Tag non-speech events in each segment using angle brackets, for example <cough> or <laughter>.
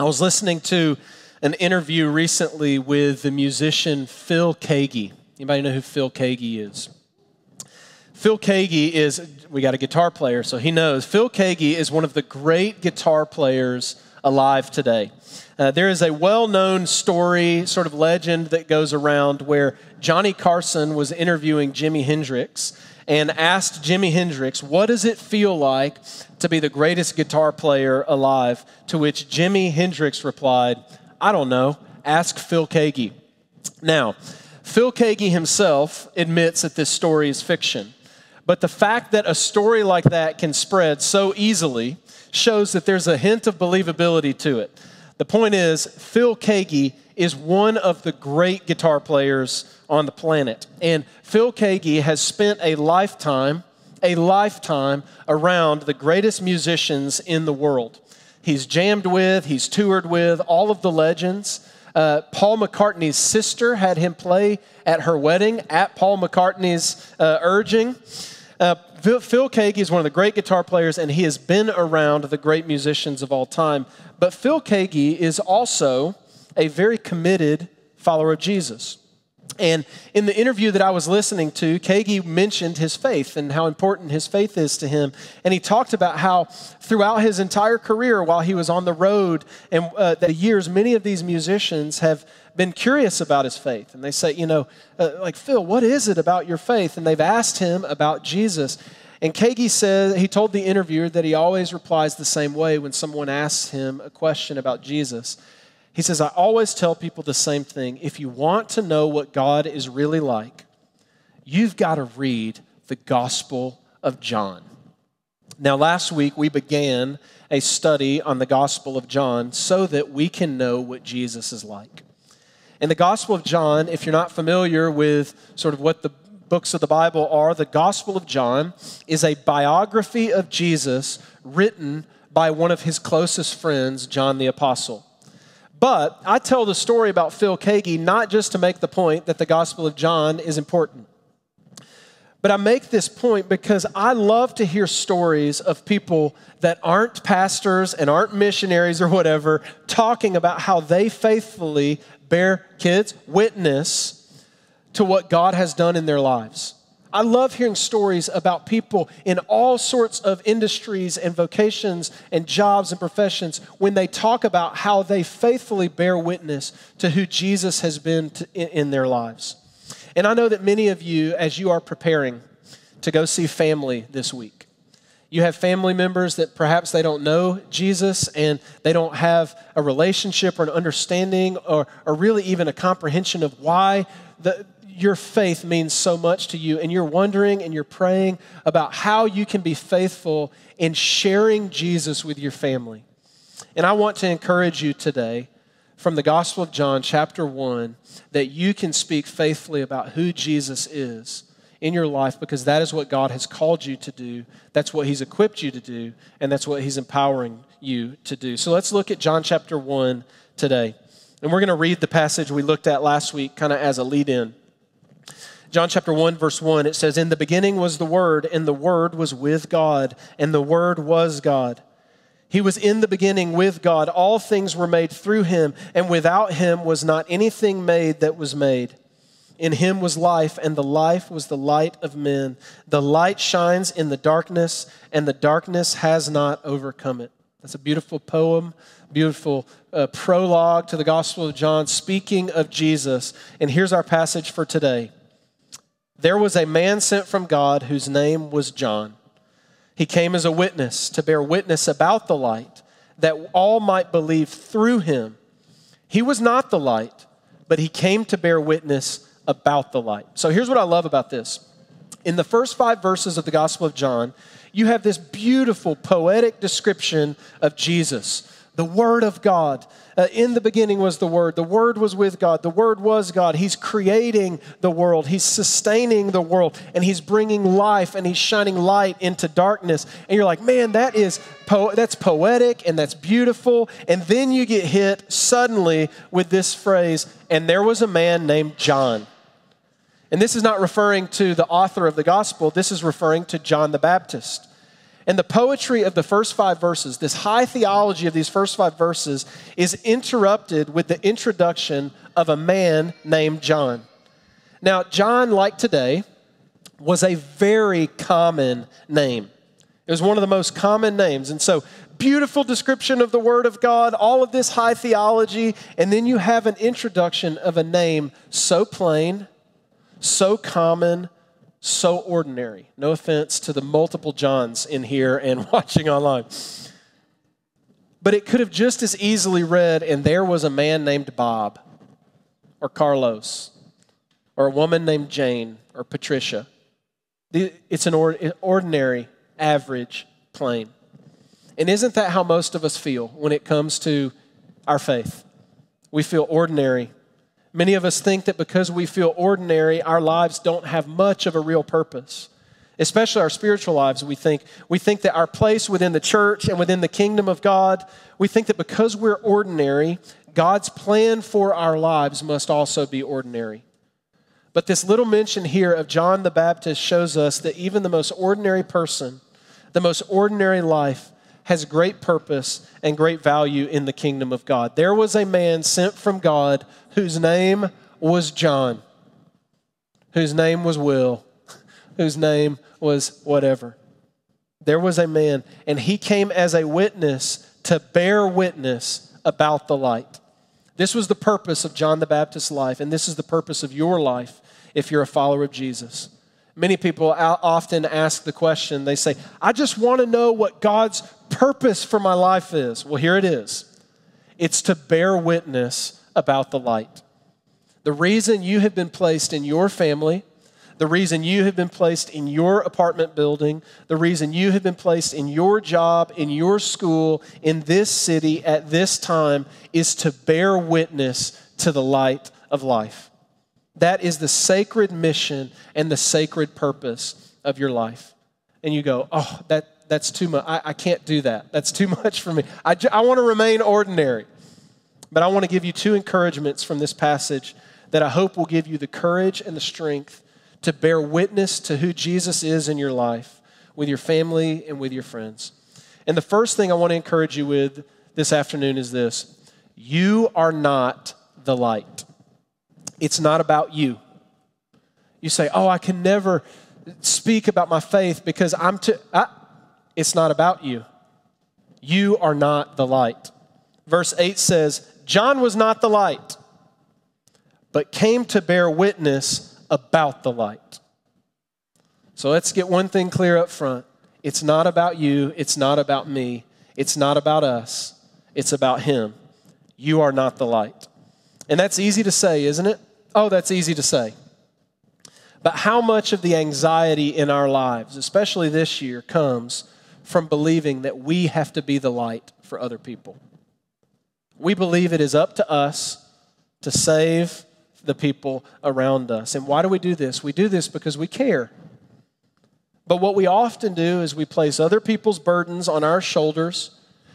I was listening to an interview recently with the musician Phil Keaggy. Anybody know who Phil Keaggy is? Phil Keaggy is, we got a guitar player, so he knows. Phil Keaggy is one of the great guitar players alive today. Uh, there is a well known story, sort of legend that goes around where Johnny Carson was interviewing Jimi Hendrix and asked Jimi Hendrix, What does it feel like to be the greatest guitar player alive? To which Jimi Hendrix replied, I don't know, ask Phil Keaggy. Now, Phil Keaggy himself admits that this story is fiction. But the fact that a story like that can spread so easily shows that there's a hint of believability to it. The point is, Phil Keaggy is one of the great guitar players on the planet. And Phil Keaggy has spent a lifetime, a lifetime around the greatest musicians in the world. He's jammed with, he's toured with all of the legends. Uh, Paul McCartney's sister had him play at her wedding at Paul McCartney's uh, urging. Uh, Phil, Keaggy is one of the great guitar players, and he has been around the great musicians of all time. But Phil Keaggy is also a very committed follower of Jesus. And in the interview that I was listening to, Keaggy mentioned his faith and how important his faith is to him. And he talked about how throughout his entire career, while he was on the road and uh, the years, many of these musicians have been curious about his faith. And they say, you know, uh, like, Phil, what is it about your faith? And they've asked him about Jesus. And Keaggy said, he told the interviewer that he always replies the same way when someone asks him a question about Jesus. He says, I always tell people the same thing. If you want to know what God is really like, you've got to read the Gospel of John. Now, last week we began a study on the Gospel of John so that we can know what Jesus is like. In the Gospel of John, if you're not familiar with sort of what the books of the Bible are, the Gospel of John is a biography of Jesus written by one of his closest friends, John the Apostle. But I tell the story about Phil Keaggy not just to make the point that the Gospel of John is important. But I make this point because I love to hear stories of people that aren't pastors and aren't missionaries or whatever talking about how they faithfully bear kids witness to what God has done in their lives. I love hearing stories about people in all sorts of industries and vocations and jobs and professions when they talk about how they faithfully bear witness to who Jesus has been to, in, in their lives. And I know that many of you, as you are preparing to go see family this week, you have family members that perhaps they don't know Jesus and they don't have a relationship or an understanding or, or really even a comprehension of why the, your faith means so much to you, and you're wondering and you're praying about how you can be faithful in sharing Jesus with your family. And I want to encourage you today from the Gospel of John, chapter 1, that you can speak faithfully about who Jesus is in your life because that is what God has called you to do. That's what He's equipped you to do, and that's what He's empowering you to do. So let's look at John chapter 1 today. And we're going to read the passage we looked at last week kind of as a lead in. John chapter 1, verse 1, it says, In the beginning was the Word, and the Word was with God, and the Word was God. He was in the beginning with God. All things were made through him, and without him was not anything made that was made. In him was life, and the life was the light of men. The light shines in the darkness, and the darkness has not overcome it. That's a beautiful poem, beautiful uh, prologue to the Gospel of John, speaking of Jesus. And here's our passage for today. There was a man sent from God whose name was John. He came as a witness to bear witness about the light, that all might believe through him. He was not the light, but he came to bear witness about the light. So here's what I love about this. In the first five verses of the Gospel of John, you have this beautiful poetic description of Jesus the Word of God. Uh, in the beginning was the Word. The Word was with God. The Word was God. He's creating the world. He's sustaining the world. And He's bringing life and He's shining light into darkness. And you're like, man, that is po- that's poetic and that's beautiful. And then you get hit suddenly with this phrase, and there was a man named John. And this is not referring to the author of the gospel, this is referring to John the Baptist. And the poetry of the first five verses, this high theology of these first five verses, is interrupted with the introduction of a man named John. Now, John, like today, was a very common name. It was one of the most common names. And so, beautiful description of the Word of God, all of this high theology, and then you have an introduction of a name so plain, so common, so ordinary. No offense to the multiple Johns in here and <laughs> watching online. But it could have just as easily read, and there was a man named Bob, or Carlos, or a woman named Jane, or Patricia. It's an ordinary, average, plain. And isn't that how most of us feel when it comes to our faith? We feel ordinary, Many of us think that because we feel ordinary, our lives don't have much of a real purpose. Especially our spiritual lives, we think we think that our place within the church and within the kingdom of God, we think that because we're ordinary, God's plan for our lives must also be ordinary. But this little mention here of John the Baptist shows us that even the most ordinary person, the most ordinary life, has great purpose and great value in the kingdom of God. There was a man sent from God whose name was John, whose name was Will, <laughs> whose name was whatever. There was a man, and he came as a witness to bear witness about the light. This was the purpose of John the Baptist's life, and this is the purpose of your life if you're a follower of Jesus. Many people often ask the question, they say, I just want to know what God's purpose for my life is. Well, here it is it's to bear witness about the light. The reason you have been placed in your family, the reason you have been placed in your apartment building, the reason you have been placed in your job, in your school, in this city at this time is to bear witness to the light of life. That is the sacred mission and the sacred purpose of your life. And you go, oh, that, that's too much. I, I can't do that. That's too <laughs> much for me. I, I want to remain ordinary. But I want to give you two encouragements from this passage that I hope will give you the courage and the strength to bear witness to who Jesus is in your life, with your family, and with your friends. And the first thing I want to encourage you with this afternoon is this you are not the light. It's not about you. You say, Oh, I can never speak about my faith because I'm too. Ah, it's not about you. You are not the light. Verse 8 says, John was not the light, but came to bear witness about the light. So let's get one thing clear up front. It's not about you, it's not about me, it's not about us, it's about Him. You are not the light. And that's easy to say, isn't it? Oh, that's easy to say. But how much of the anxiety in our lives, especially this year, comes from believing that we have to be the light for other people? We believe it is up to us to save the people around us. And why do we do this? We do this because we care. But what we often do is we place other people's burdens on our shoulders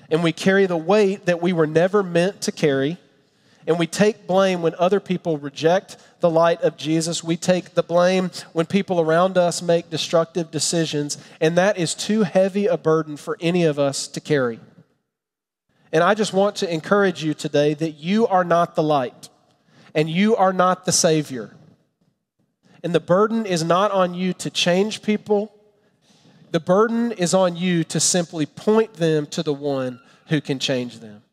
and we carry the weight that we were never meant to carry and we take blame when other people reject the light of Jesus. We take the blame when people around us make destructive decisions, and that is too heavy a burden for any of us to carry. And I just want to encourage you today that you are not the light, and you are not the Savior. And the burden is not on you to change people, the burden is on you to simply point them to the one who can change them.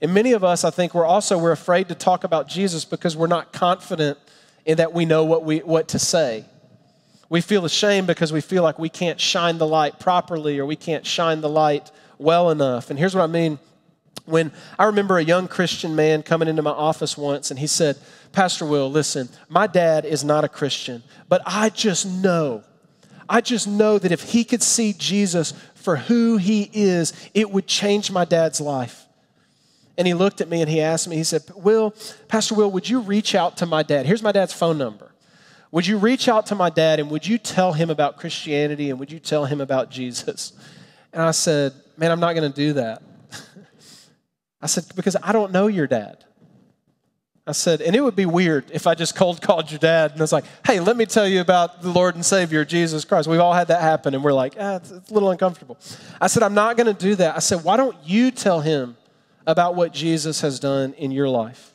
And many of us, I think, we're also we're afraid to talk about Jesus because we're not confident in that we know what we what to say. We feel ashamed because we feel like we can't shine the light properly or we can't shine the light well enough. And here's what I mean. When I remember a young Christian man coming into my office once and he said, Pastor Will, listen, my dad is not a Christian, but I just know, I just know that if he could see Jesus for who he is, it would change my dad's life. And he looked at me and he asked me, he said, Will, Pastor Will, would you reach out to my dad? Here's my dad's phone number. Would you reach out to my dad and would you tell him about Christianity and would you tell him about Jesus? And I said, Man, I'm not going to do that. <laughs> I said, Because I don't know your dad. I said, and it would be weird if I just cold called your dad and was like, hey, let me tell you about the Lord and Savior, Jesus Christ. We've all had that happen, and we're like, ah, it's, it's a little uncomfortable. I said, I'm not going to do that. I said, why don't you tell him about what Jesus has done in your life?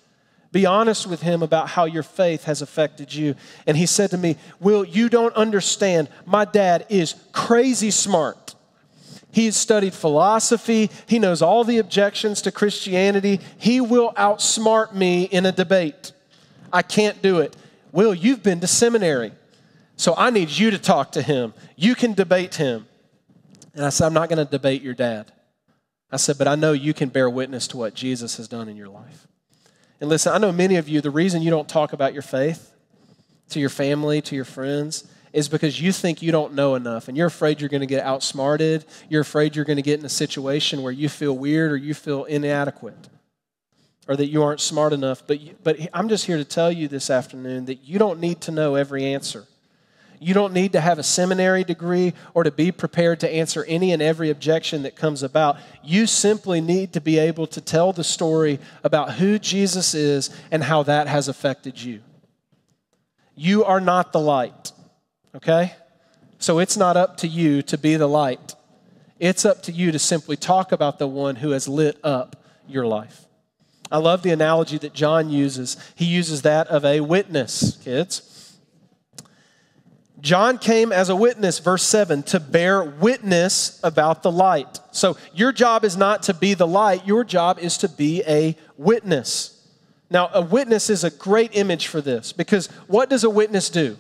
Be honest with him about how your faith has affected you. And he said to me, Will, you don't understand. My dad is crazy smart. He's studied philosophy. He knows all the objections to Christianity. He will outsmart me in a debate. I can't do it. Will, you've been to seminary. So I need you to talk to him. You can debate him. And I said, I'm not going to debate your dad. I said, but I know you can bear witness to what Jesus has done in your life. And listen, I know many of you, the reason you don't talk about your faith to your family, to your friends, is because you think you don't know enough and you're afraid you're going to get outsmarted. You're afraid you're going to get in a situation where you feel weird or you feel inadequate or that you aren't smart enough. But, but I'm just here to tell you this afternoon that you don't need to know every answer. You don't need to have a seminary degree or to be prepared to answer any and every objection that comes about. You simply need to be able to tell the story about who Jesus is and how that has affected you. You are not the light okay? So it's not up to you to be the light. It's up to you to simply talk about the one who has lit up your life. I love the analogy that John uses. He uses that of a witness, kids. John came as a witness, verse 7, to bear witness about the light. So your job is not to be the light, your job is to be a witness. Now, a witness is a great image for this because what does a witness do?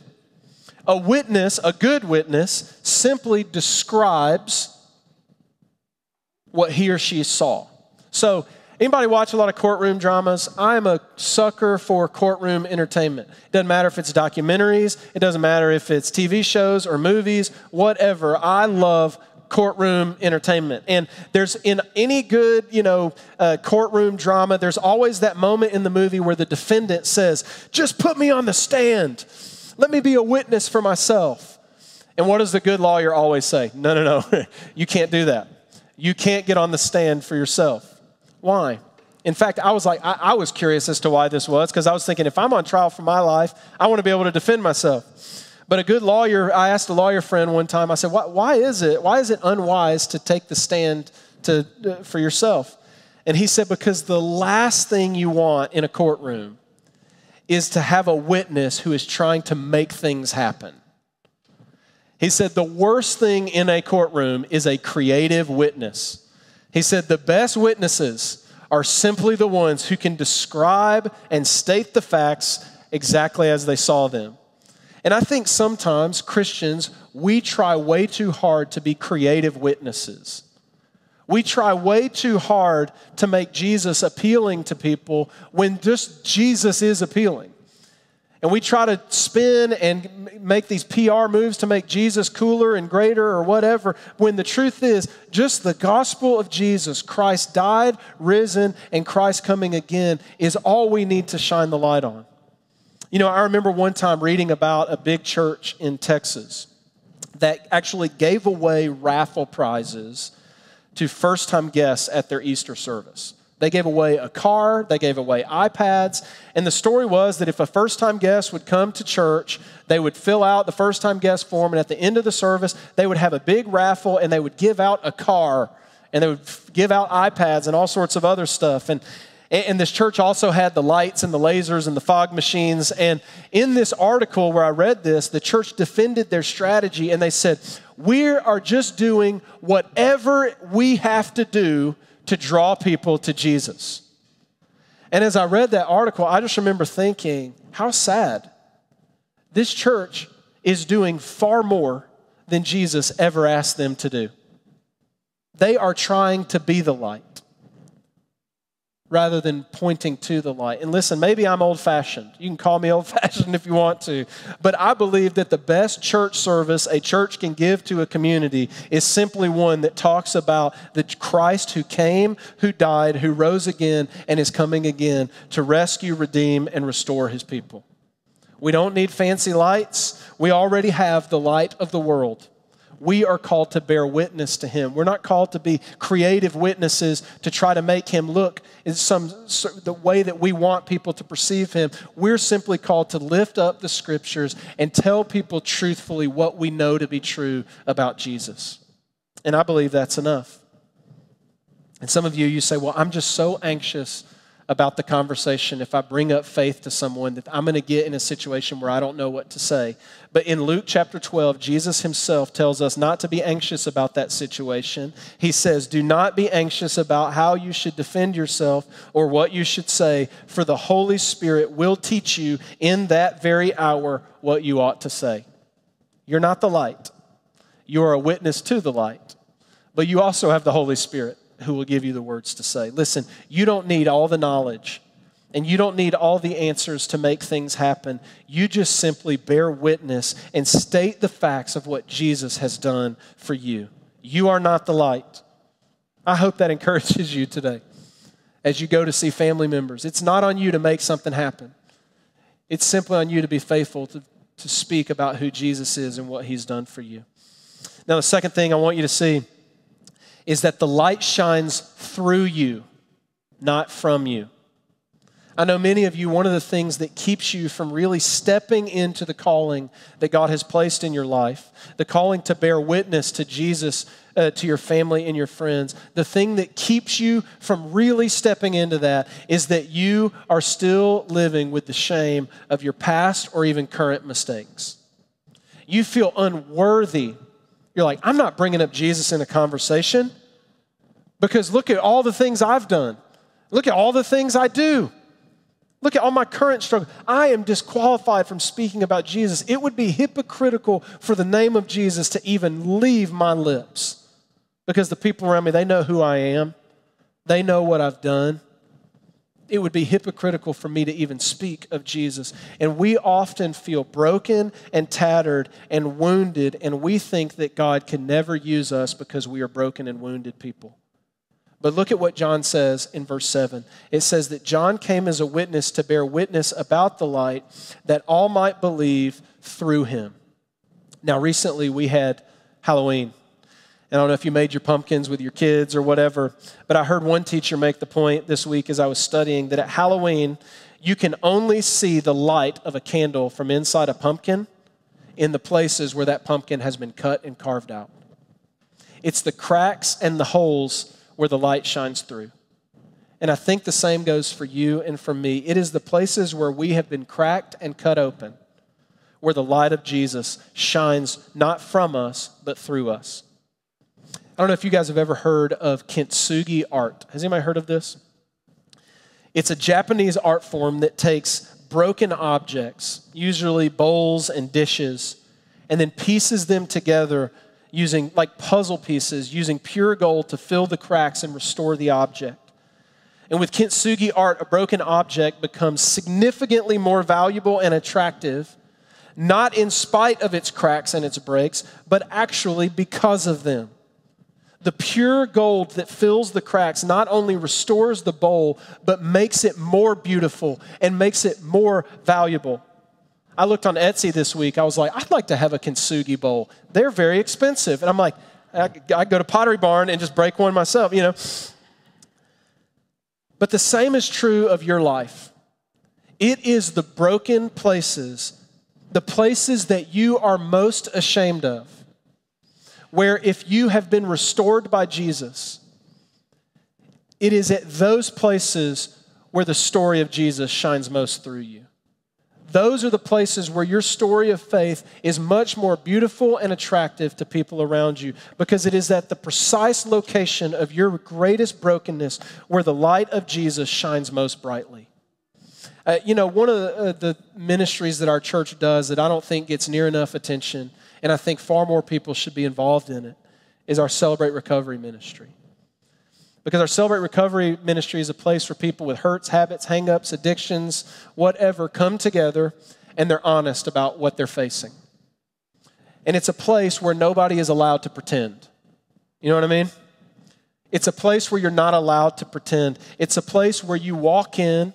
A witness, a good witness, simply describes what he or she saw. So, anybody watch a lot of courtroom dramas? I'm a sucker for courtroom entertainment. It doesn't matter if it's documentaries, it doesn't matter if it's TV shows or movies, whatever. I love courtroom entertainment. And there's in any good, you know, uh, courtroom drama, there's always that moment in the movie where the defendant says, "Just put me on the stand." Let me be a witness for myself. And what does the good lawyer always say? No, no, no. <laughs> you can't do that. You can't get on the stand for yourself. Why? In fact, I was like, I, I was curious as to why this was because I was thinking, if I'm on trial for my life, I want to be able to defend myself. But a good lawyer, I asked a lawyer friend one time, I said, why, why is it, why is it unwise to take the stand to, uh, for yourself? And he said, because the last thing you want in a courtroom is to have a witness who is trying to make things happen. He said, the worst thing in a courtroom is a creative witness. He said, the best witnesses are simply the ones who can describe and state the facts exactly as they saw them. And I think sometimes Christians, we try way too hard to be creative witnesses. We try way too hard to make Jesus appealing to people when just Jesus is appealing. And we try to spin and make these PR moves to make Jesus cooler and greater or whatever, when the truth is just the gospel of Jesus, Christ died, risen, and Christ coming again, is all we need to shine the light on. You know, I remember one time reading about a big church in Texas that actually gave away raffle prizes to first time guests at their Easter service. They gave away a car, they gave away iPads, and the story was that if a first time guest would come to church, they would fill out the first time guest form, and at the end of the service, they would have a big raffle and they would give out a car and they would give out iPads and all sorts of other stuff. And and this church also had the lights and the lasers and the fog machines. And in this article where I read this, the church defended their strategy and they said, We are just doing whatever we have to do to draw people to Jesus. And as I read that article, I just remember thinking, How sad. This church is doing far more than Jesus ever asked them to do. They are trying to be the light rather than pointing to the light. And listen, maybe I'm old fashioned. You can call me <laughs> old fashioned if you want to. But I believe that the best church service a church can give to a community is simply one that talks about the Christ who came, who died, who rose again, and is coming again to rescue, redeem, and restore his people. We don't need fancy lights. We already have the light of the world. We are called to bear witness to him. We're not called to be creative witnesses to try to make him look in some the way that we want people to perceive him. We're simply called to lift up the scriptures and tell people truthfully what we know to be true about Jesus. And I believe that's enough. And some of you you say, "Well, I'm just so anxious about the conversation if I bring up faith to someone that I'm going to get in a situation where I don't know what to say. But in Luke chapter 12, Jesus himself tells us not to be anxious about that situation. He says, Do not be anxious about how you should defend yourself or what you should say, for the Holy Spirit will teach you in that very hour what you ought to say. You're not the light, you are a witness to the light, but you also have the Holy Spirit who will give you the words to say. Listen, you don't need all the knowledge and you don't need all the answers to make things happen. You just simply bear witness and state the facts of what Jesus has done for you. You are not the light. I hope that <laughs> encourages you today as you go to see family members. It's not on you to make something happen, it's simply on you to be faithful to, to speak about who Jesus is and what he's done for you. Now, the second thing I want you to see is that the light shines through you, not from you. I know many of you, one of the things that keeps you from really stepping into the calling that God has placed in your life, the calling to bear witness to Jesus, uh, to your family and your friends, the thing that keeps you from really stepping into that is that you are still living with the shame of your past or even current mistakes. You feel unworthy you're like, I'm not bringing up Jesus in a conversation because look at all the things I've done. Look at all the things I do. Look at all my current struggle. I am disqualified from speaking about Jesus. It would be hypocritical for the name of Jesus to even leave my lips because the people around me, they know who I am, they know what I've done it would be hypocritical for me to even speak of Jesus. And we often feel broken and tattered and wounded, and we think that God can never use us because we are broken and wounded people. But look at what John says in verse 7. It says that John came as a witness to bear witness about the light that all might believe through him. Now, recently we had Halloween. I don't know if you made your pumpkins with your kids or whatever, but I heard one teacher make the point this week as I was studying that at Halloween, you can only see the light of a candle from inside a pumpkin in the places where that pumpkin has been cut and carved out. It's the cracks and the holes where the light shines through. And I think the same goes for you and for me. It is the places where we have been cracked and cut open where the light of Jesus shines not from us, but through us. I don't know if you guys have ever heard of kintsugi art. Has anybody heard of this? It's a Japanese art form that takes broken objects, usually bowls and dishes, and then pieces them together using like puzzle pieces, using pure gold to fill the cracks and restore the object. And with kintsugi art, a broken object becomes significantly more valuable and attractive, not in spite of its cracks and its breaks, but actually because of them. The pure gold that fills the cracks not only restores the bowl, but makes it more beautiful and makes it more valuable. I looked on Etsy this week. I was like, I'd like to have a kintsugi bowl. They're very expensive. And I'm like, I, I go to Pottery Barn and just break one myself, you know. But the same is true of your life. It is the broken places, the places that you are most ashamed of where if you have been restored by Jesus, it is at those places where the story of Jesus shines most through you. Those are the places where your story of faith is much more beautiful and attractive to people around you because it is at the precise location of your greatest brokenness where the light of Jesus shines most brightly. Uh, you know, one of the, uh, the ministries that our church does that I don't think gets near enough attention and I think far more people should be involved in it, is our Celebrate Recovery ministry. Because our Celebrate Recovery ministry is a place where people with hurts, habits, hangups, addictions, whatever, come together and they're honest about what they're facing. And it's a place where nobody is allowed to pretend. You know what I mean? It's a place where you're not allowed to pretend. It's a place where you walk in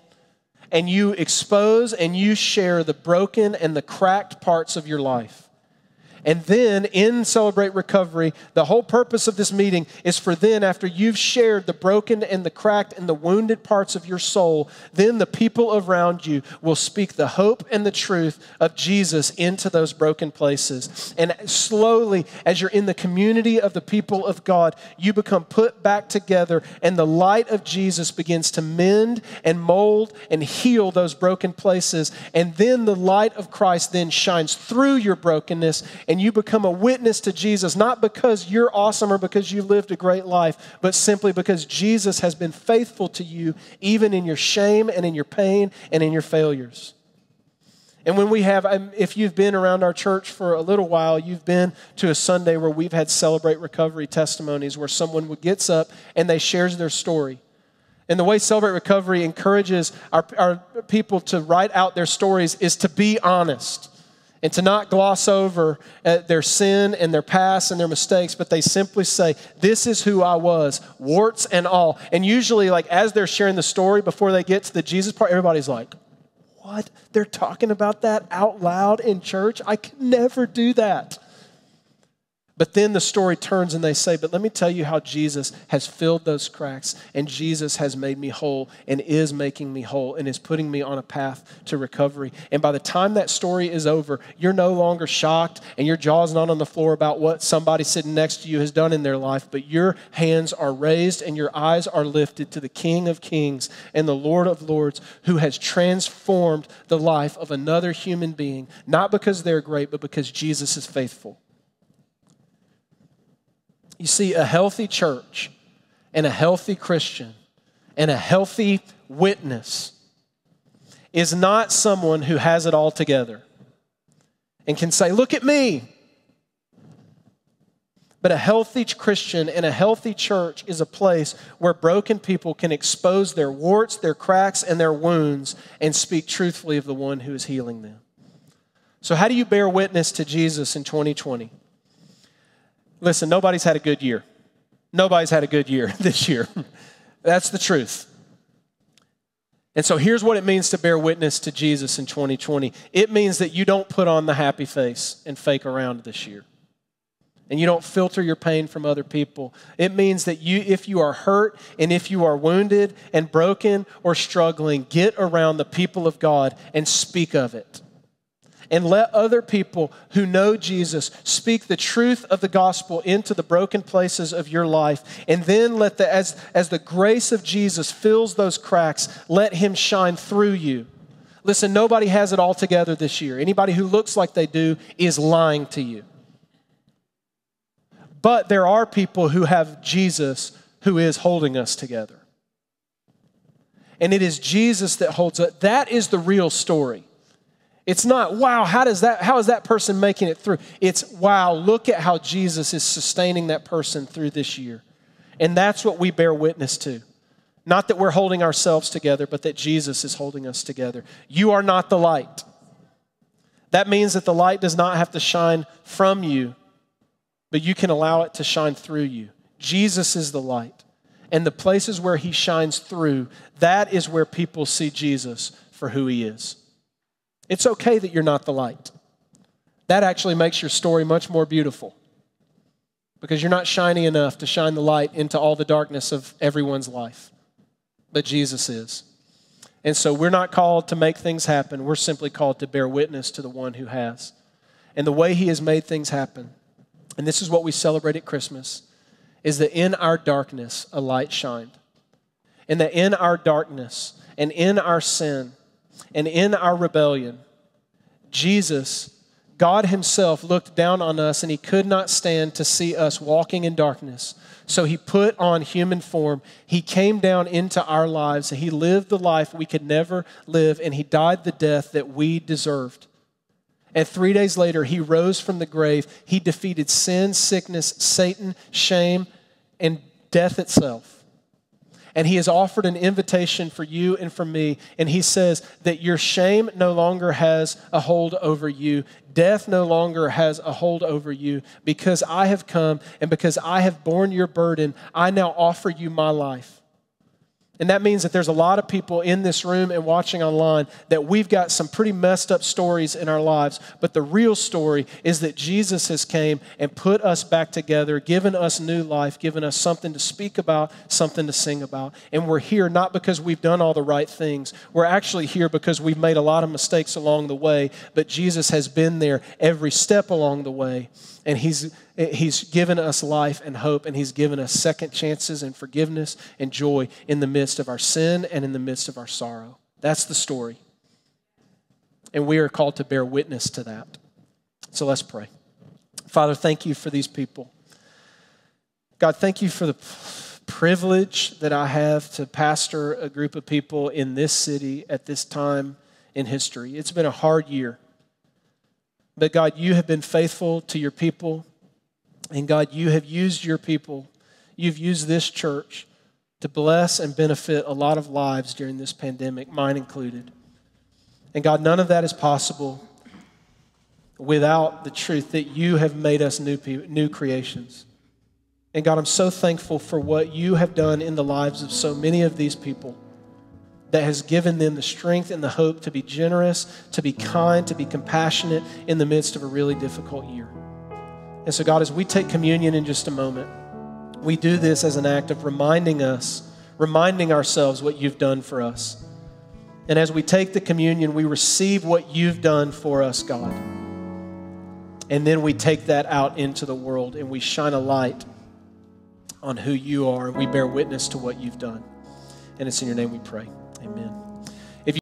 and you expose and you share the broken and the cracked parts of your life. And then in Celebrate Recovery, the whole purpose of this meeting is for then, after you've shared the broken and the cracked and the wounded parts of your soul, then the people around you will speak the hope and the truth of Jesus into those broken places. And slowly, as you're in the community of the people of God, you become put back together, and the light of Jesus begins to mend and mold and heal those broken places. And then the light of Christ then shines through your brokenness you become a witness to Jesus, not because you're awesome or because you lived a great life, but simply because Jesus has been faithful to you, even in your shame and in your pain and in your failures. And when we have, um, if you've been around our church for a little while, you've been to a Sunday where we've had celebrate recovery testimonies where someone gets up and they shares their story. And the way Celebrate Recovery encourages our, our people to write out their stories is to be honest and to not gloss over uh, their sin and their past and their mistakes, but they simply say, This is who I was, warts and all. And usually, like as they're sharing the story before they get to the Jesus part, everybody's like, What? They're talking about that out loud in church? I could never do that. But then the story turns and they say, But let me tell you how Jesus has filled those cracks and Jesus has made me whole and is making me whole and is putting me on a path to recovery. And by the time that story is over, you're no longer shocked and your jaw's not on the floor about what somebody sitting next to you has done in their life, but your hands are raised and your eyes are lifted to the King of Kings and the Lord of Lords who has transformed the life of another human being, not because they're great, but because Jesus is faithful. You see, a healthy church and a healthy Christian and a healthy witness is not someone who has it all together and can say, Look at me. But a healthy Christian and a healthy church is a place where broken people can expose their warts, their cracks, and their wounds and speak truthfully of the one who is healing them. So, how do you bear witness to Jesus in 2020? Listen, nobody's had a good year. Nobody's had a good year <laughs> this year. That's the truth. And so here's what it means to bear witness to Jesus in 2020 it means that you don't put on the happy face and fake around this year. And you don't filter your pain from other people. It means that you, if you are hurt and if you are wounded and broken or struggling, get around the people of God and speak of it and let other people who know Jesus speak the truth of the gospel into the broken places of your life. And then let the, as, as the grace of Jesus fills those cracks, let him shine through you. Listen, nobody has it all together this year. Anybody who looks like they do is lying to you. But there are people who have Jesus who is holding us together. And it is Jesus that holds us. That is the real story. It's not, wow, how does that, how is that person making it through? It's, wow, look at how Jesus is sustaining that person through this year. And that's what we bear witness to. Not that we're holding ourselves together, but that Jesus is holding us together. You are not the light. That means that the light does not have to shine from you, but you can allow it to shine through you. Jesus is the light. And the places where he shines through, that is where people see Jesus for who he is. It's okay that you're not the light. That actually makes your story much more beautiful because you're not shiny enough to shine the light into all the darkness of everyone's life. But Jesus is. And so we're not called to make things happen. We're simply called to bear witness to the one who has. And the way he has made things happen, and this is what we celebrate at Christmas, is that in our darkness, a light shined. And that in our darkness and in our sin, and in our rebellion, Jesus, God Himself, looked down on us and He could not stand to see us walking in darkness. So He put on human form. He came down into our lives and He lived the life we could never live and He died the death that we deserved. And three days later, He rose from the grave. He defeated sin, sickness, Satan, shame, and death itself. And he has offered an invitation for you and for me. And he says that your shame no longer has a hold over you. Death no longer has a hold over you. Because I have come and because I have borne your burden, I now offer you my life. And that means that there's a lot of people in this room and watching online that we've got some pretty messed up stories in our lives. But the real story is that Jesus has came and put us back together, given us new life, given us something to speak about, something to sing about. And we're here not because we've done all the right things. We're actually here because we've made a lot of mistakes along the way, but Jesus has been there every step along the way. And he's, he's given us life and hope, and He's given us second chances and forgiveness and joy in the midst of our sin and in the midst of our sorrow. That's the story. And we are called to bear witness to that. So let's pray. Father, thank you for these people. God, thank you for the privilege that I have to pastor a group of people in this city at this time in history. It's been a hard year. But God, you have been faithful to your people. And God, you have used your people, you've used this church to bless and benefit a lot of lives during this pandemic, mine included. And God, none of that is possible without the truth that you have made us new, new creations. And God, I'm so thankful for what you have done in the lives of so many of these people that has given them the strength and the hope to be generous, to be kind, to be compassionate in the midst of a really difficult year. And so, God, as we take communion in just a moment, we do this as an act of reminding us, reminding ourselves what you've done for us. And as we take the communion, we receive what you've done for us, God. And then we take that out into the world and we shine a light on who you are and we bear witness to what you've done. And it's in your name we pray. Amen.